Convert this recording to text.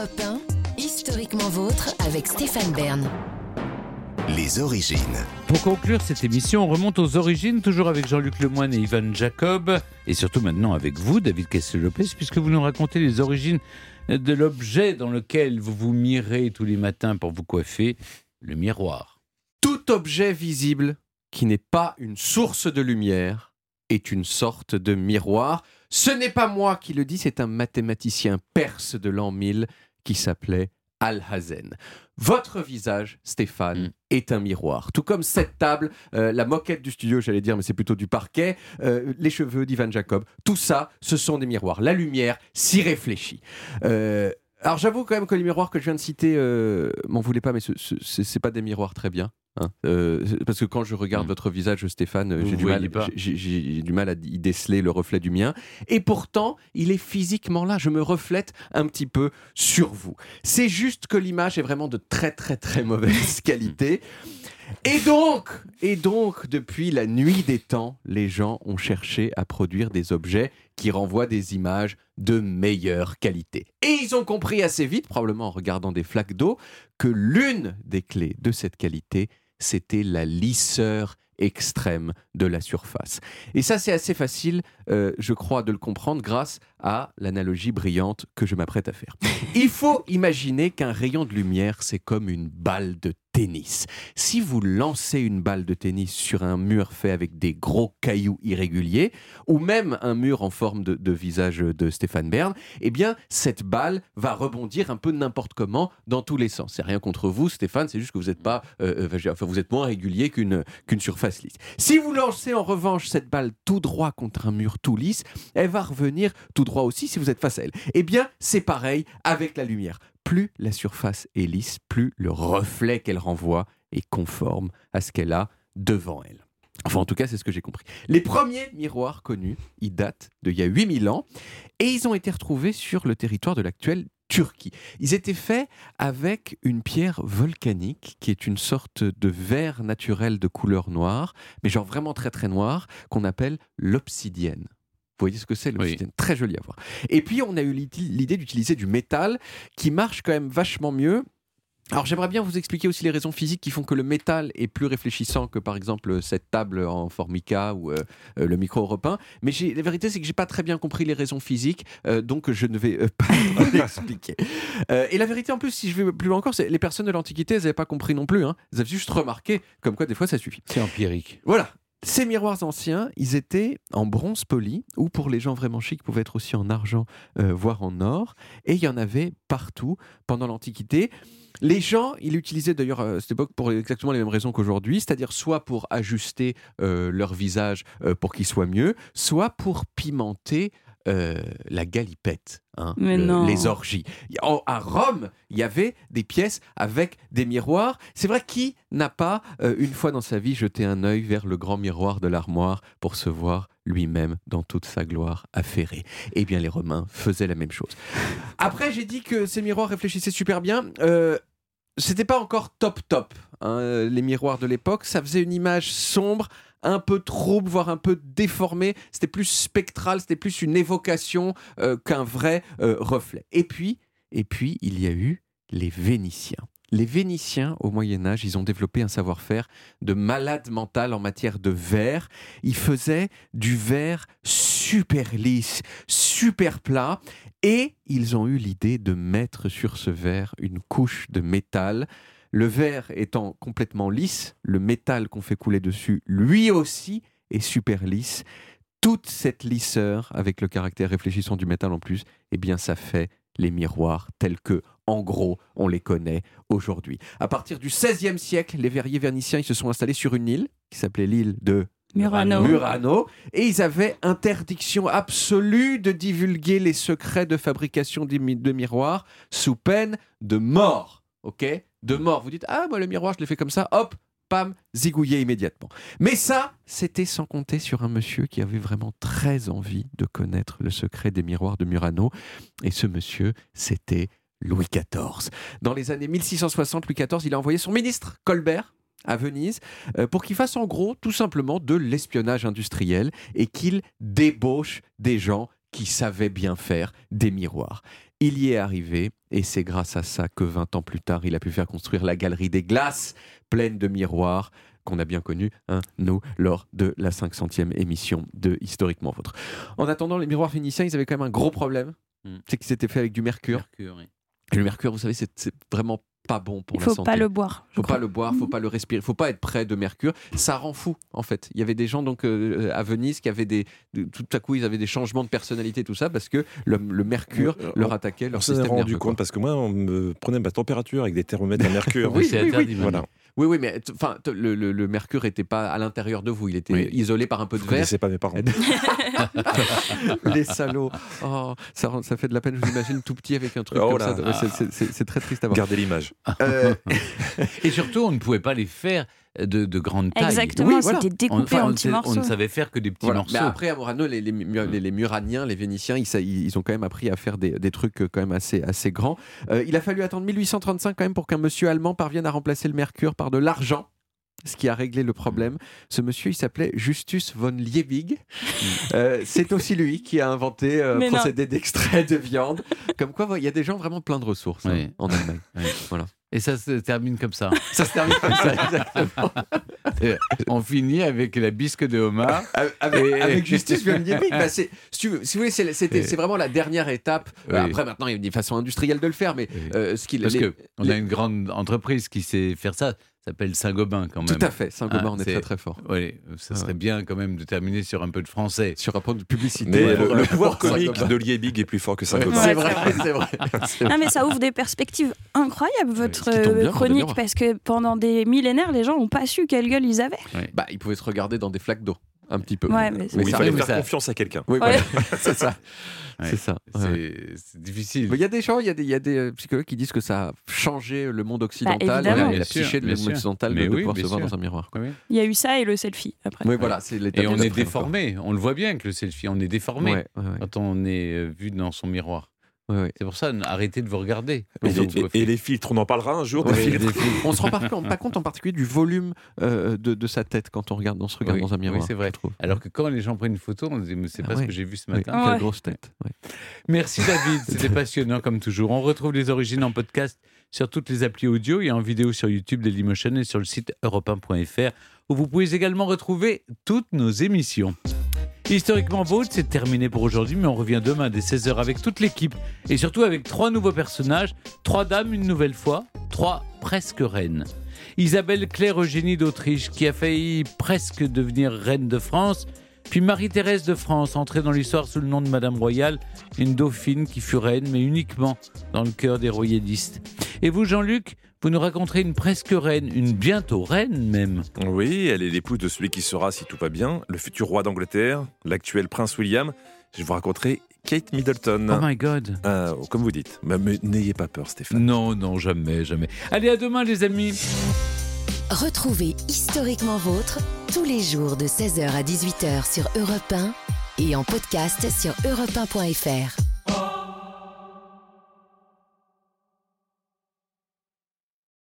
Europe 1, historiquement vôtre avec Stéphane Bern. Les origines. Pour conclure cette émission, on remonte aux origines, toujours avec Jean-Luc Lemoyne et Ivan Jacob, et surtout maintenant avec vous, David Kessel-Lopez, puisque vous nous racontez les origines de l'objet dans lequel vous vous mirez tous les matins pour vous coiffer, le miroir. Tout objet visible qui n'est pas une source de lumière est une sorte de miroir. Ce n'est pas moi qui le dis, c'est un mathématicien perse de l'an 1000 qui s'appelait Alhazen. Votre visage, Stéphane, Mm. est un miroir. Tout comme cette table, euh, la moquette du studio, j'allais dire, mais c'est plutôt du parquet, euh, les cheveux d'Ivan Jacob, tout ça, ce sont des miroirs. La lumière s'y réfléchit. Euh, alors j'avoue quand même que les miroirs que je viens de citer, euh, m'en voulez pas, mais ce, ce- c'est pas des miroirs très bien. hein. Euh, parce que quand je regarde Mm. votre visage, Stéphane, j'ai du, mal- j'ai du mal à y déceler le reflet du mien. Et pourtant, il est physiquement là. Je me reflète un petit peu sur vous. C'est juste que l'image est vraiment de très très très mauvaise qualité. Et donc, et donc, depuis la nuit des temps, les gens ont cherché à produire des objets qui renvoient des images de meilleure qualité. Et ils ont compris assez vite, probablement en regardant des flaques d'eau, que l'une des clés de cette qualité, c'était la lisseur extrême de la surface. Et ça, c'est assez facile, euh, je crois, de le comprendre grâce à l'analogie brillante que je m'apprête à faire. Il faut imaginer qu'un rayon de lumière, c'est comme une balle de tennis. Si vous lancez une balle de tennis sur un mur fait avec des gros cailloux irréguliers, ou même un mur en forme de, visage de Stéphane Bern, eh bien, cette balle va rebondir un peu n'importe comment dans tous les sens. C'est rien contre vous, Stéphane, c'est juste que vous n'êtes pas, euh, euh, enfin, vous êtes moins régulier qu'une qu'une surface lisse. Si vous lancez en revanche cette balle tout droit contre un mur tout lisse, elle va revenir tout droit aussi si vous êtes face à elle. Eh bien, c'est pareil avec la lumière. Plus la surface est lisse, plus le reflet qu'elle renvoie est conforme à ce qu'elle a devant elle. Enfin, en tout cas, c'est ce que j'ai compris. Les premiers miroirs connus, ils datent d'il y a 8000 ans et ils ont été retrouvés sur le territoire de l'actuelle Turquie. Ils étaient faits avec une pierre volcanique qui est une sorte de verre naturel de couleur noire, mais genre vraiment très très noir, qu'on appelle l'obsidienne. Vous voyez ce que c'est l'obsidienne Très joli à voir. Et puis on a eu l'idée d'utiliser du métal qui marche quand même vachement mieux. Alors j'aimerais bien vous expliquer aussi les raisons physiques qui font que le métal est plus réfléchissant que par exemple cette table en formica ou euh, euh, le micro européen. Mais la vérité c'est que j'ai pas très bien compris les raisons physiques, euh, donc je ne vais euh, pas l'expliquer. Et la vérité en plus, si je vais plus loin encore, c'est les personnes de l'Antiquité, elles n'avaient pas compris non plus. Hein. Elles avaient juste remarqué comme quoi des fois ça suffit. C'est empirique. Voilà. Ces miroirs anciens, ils étaient en bronze poli, ou pour les gens vraiment chics, pouvaient être aussi en argent, euh, voire en or. Et il y en avait partout pendant l'Antiquité. Les gens, ils l'utilisaient d'ailleurs à cette époque pour exactement les mêmes raisons qu'aujourd'hui, c'est-à-dire soit pour ajuster euh, leur visage euh, pour qu'il soit mieux, soit pour pimenter euh, la galipette, hein, le- les orgies. En- à Rome, il y avait des pièces avec des miroirs. C'est vrai, qui n'a pas, euh, une fois dans sa vie, jeté un œil vers le grand miroir de l'armoire pour se voir lui-même dans toute sa gloire affairée? Eh bien, les Romains faisaient la même chose. Après, j'ai dit que ces miroirs réfléchissaient super bien. Euh, c'était pas encore top top, hein, les miroirs de l'époque. Ça faisait une image sombre, un peu trouble, voire un peu déformée. C'était plus spectral, c'était plus une évocation euh, qu'un vrai euh, reflet. Et puis, et puis, il y a eu les Vénitiens. Les Vénitiens, au Moyen Âge, ils ont développé un savoir-faire de malade mental en matière de verre. Ils faisaient du verre super lisse, super plat, et ils ont eu l'idée de mettre sur ce verre une couche de métal. Le verre étant complètement lisse, le métal qu'on fait couler dessus, lui aussi, est super lisse. Toute cette lisseur, avec le caractère réfléchissant du métal en plus, eh bien, ça fait les miroirs tels que, en gros, on les connaît aujourd'hui. À partir du XVIe siècle, les verriers verniciens ils se sont installés sur une île qui s'appelait l'île de Murano. Murano, et ils avaient interdiction absolue de divulguer les secrets de fabrication de miroirs sous peine de mort. Ok De mort. Vous dites ah moi le miroir je l'ai fait comme ça. Hop. Pam, zigouillé immédiatement. Mais ça, c'était sans compter sur un monsieur qui avait vraiment très envie de connaître le secret des miroirs de Murano. Et ce monsieur, c'était Louis XIV. Dans les années 1660, Louis XIV, il a envoyé son ministre, Colbert, à Venise, euh, pour qu'il fasse en gros tout simplement de l'espionnage industriel et qu'il débauche des gens qui savaient bien faire des miroirs. Il y est arrivé et c'est grâce à ça que 20 ans plus tard, il a pu faire construire la galerie des glaces pleine de miroirs qu'on a bien connu, hein, nous, lors de la 500e émission de Historiquement Votre. En attendant, les miroirs phéniciens, ils avaient quand même un gros problème. Mm. C'est qu'ils étaient faits avec du mercure. Mercure, oui. Et le mercure, vous savez, c'est vraiment pas bon pour Il la faut santé. pas le boire. je Faut crois. pas le boire, faut pas le respirer, faut pas être près de mercure. Ça rend fou, en fait. Il y avait des gens donc euh, à Venise qui avaient des, de- tout à coup, ils avaient des changements de personnalité, tout ça, parce que le, le mercure Euh, leur attaquait leur On système rendu nerveux. compte quoi. parce que moi, on me prenait ma température avec des thermomètres à mercure. Oui, c'est oui, interdit. oui. maintenant. Voilà. Oui, oui, mais enfin, le, le- le mercure n'était pas à l'intérieur de vous, il était Oui. isolé par un peu de Vous verre. connaissez pas mes parents. Les salauds. Oh, ça, rend- ça fait de la peine, je vous imagine tout petit avec un truc Oh comme là. ça. C'est- c'est- C'est c'est très triste à voir. Gardez l'image. Euh, Et surtout, on ne pouvait pas les faire de, de grande taille. Exactement, Oui, voilà. c'était On, découpé enfin, en on petits ne- on morceaux. ne savait faire que des petits Voilà. morceaux. Mais après, à Morano, les, les, Mu- les- les Muraniens, les Vénitiens, ils, ont quand même appris à faire des, des trucs euh, quand même assez, assez grands. Euh, il a fallu attendre 1835 quand même pour qu'un monsieur allemand parvienne à remplacer le mercure par de l'argent. Ce qui a réglé le problème. Ce monsieur, il s'appelait Justus von Liebig. Euh, c'est aussi lui qui a inventé euh, procédé d'extrait de viande. Comme quoi, il y a des gens vraiment plein de ressources hein, en Allemagne. Oui. Voilà. Et ça se termine comme ça. Ça se termine comme ça, exactement. on finit avec la bisque de homard. Avec, Et- avec Justus von Liebig, bah, c'est, si, tu veux- si vous voulez, c'est, c'était- Et- c'est vraiment la dernière étape. Oui. Après, maintenant, il y a des façons industrielles de le faire, mais Oui. euh, ce qu'il Parce les- que on les- a une grande entreprise qui sait faire ça. Ça s'appelle Saint-Gobain quand même. Tout à fait, Saint-Gobain, Ah, on est, c'est- très très fort. Oui, ça Ah serait ouais. bien quand même de terminer sur un peu de français. Sur un point de publicité. Mais le, le pouvoir comique de Liebig est plus fort que. Saint-Gobain. C'est vrai, c'est vrai. Non, mais ça ouvre des perspectives incroyables, votre bien, chronique, parce que pendant des millénaires, les gens n'ont pas su quelle gueule ils avaient. Bah, il pouvait se regarder dans des flaques d'eau, un petit peu. Ouais, mais Mais il fallait faire ça- confiance à quelqu'un. Oui, Ouais. voilà. c'est ça. Ouais. C'est ça. ouais. C'est difficile. Il y a des gens, il y a des, il y a des euh, psychologues qui disent que ça a changé le monde occidental Bien la sûr, psyché de bien monde occidental de, Mais de oui, pouvoir se voir sûr. dans un miroir. Il y a eu ça et le selfie après. Oui, voilà, Et on est déformé. On le voit bien que le selfie, on est déformé Ouais, ouais, ouais. quand on est euh, vu dans son miroir. C'est pour ça, arrêtez de vous regarder. Et, vous les, coiffez. et les filtres, on en parlera un jour des filtres. des filtres. On se rend pas, pas compte en particulier du volume euh, de, de sa tête quand on regarde dans, se regarde Oui, dans un oui, miroir. c'est vrai. Alors que quand les gens prennent une photo, on se dit, mais c'est Ah pas ce que j'ai vu ce Oui, matin. quelle Ouais. grosse tête. Merci David, c'était passionnant comme toujours. On retrouve les origines en podcast sur toutes les applis audio et en vidéo sur YouTube Dailymotion et sur le site europe1.fr où vous pouvez également retrouver toutes nos émissions. Historiquement Vôtre, c'est terminé pour aujourd'hui, mais on revient demain dès 16h avec toute l'équipe et surtout avec trois nouveaux personnages, trois dames une nouvelle fois, trois presque reines. Isabelle Claire Eugénie d'Autriche qui a failli presque devenir reine de France, puis Marie-Thérèse de France, entrée dans l'histoire sous le nom de Madame Royale, une dauphine qui fut reine, mais uniquement dans le cœur des royalistes. Et vous, Jean-Luc, vous nous raconterez une presque reine, une bientôt reine même. Oui, elle est l'épouse de celui qui sera, si tout va bien, le futur roi d'Angleterre, l'actuel prince William. Je vous raconterai Kate Middleton. Oh my God. Ah, comme vous dites. Mais, mais n'ayez pas peur, Stéphane. Non, non, jamais, jamais. Allez, à demain, les amis. Retrouvez Historiquement Vôtre tous les jours de 16h à 18h sur Europe 1 et en podcast sur europe1.fr.